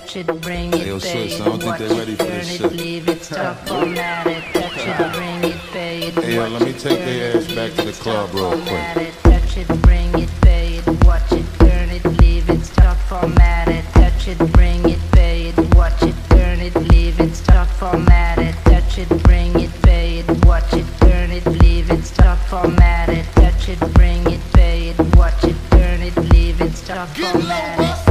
touch it, bring it, Hey, yo, pay sis, it, I don't think they're ready for turn this it, shit. leave it, stop, format it, touch it, bring it, pay it, Hey, yo, watch let me it, take turn their it, ass back leave to the it, club stop, real quick. it, touch it, bring it, pay it, watch it, turn it, leave it, stop, format it, touch it, bring it, pay it, watch it, turn it, leave it, stop, format it, touch it, bring it, pay it, watch it, turn it, leave it, stop, format it, touch it, bring it, pay it, watch it, turn it, leave it, stop, format it.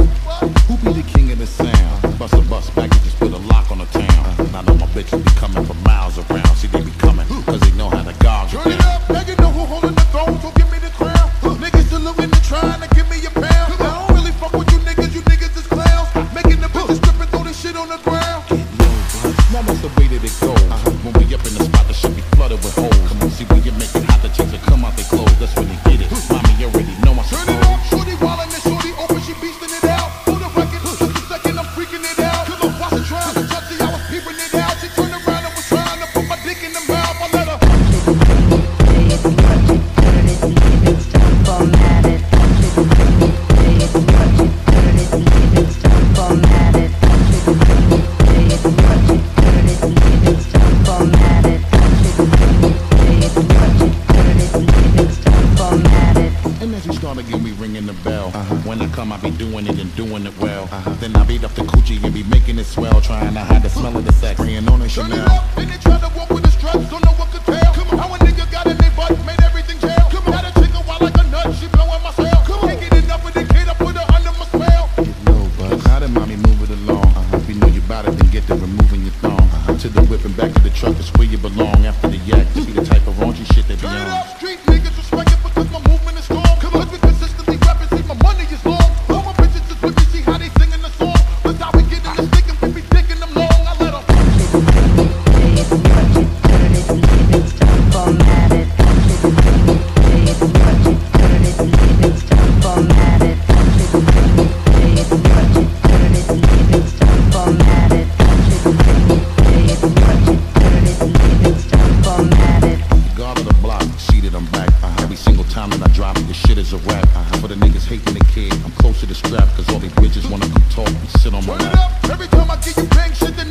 Who be the king of the sound? Bust a bus packages, put a lock on the town. Now know my bitches be coming from miles around. See, they be coming, cause they know how to gouge Turn it it up, now you know who holding the throne, so give me the crown. Niggas and trying to give me a pound. I don't really fuck with you niggas, you niggas is clowns. Making the bitches strip and throw this shit on the ground. Now that's the way that it goes. Come, I be doing it and doing it well. Uh-huh. Then I beat up the coochie and be making it swell. Trying to hide the smell of the sex. Spraying on Turn it Chanel. up, then they try to walk with the struts, don't know what to tell. Come on, how a nigga got in their butt, made everything jail. Come on, got a chick a wild like a nut, she blowing my cell. Come on, can't get enough of the kid, I put her under my spell. Get low, bud. How did mommy move it along? Uh-huh. If you know you bout it, then get to removing your thong. Uh-huh. To the whip and back to the truck is where you belong. After the yak, to be the type of raunchy shit they be Turn it up, street niggas respect it because my movement is strong. Seated, I'm back. Uh-huh. Every single time that I drop this shit is a rap. Uh-huh. For the niggas hating the kid, I'm closer to strap. Cause all these bitches wanna come talk and sit on my lap. every time I get you bang shit, they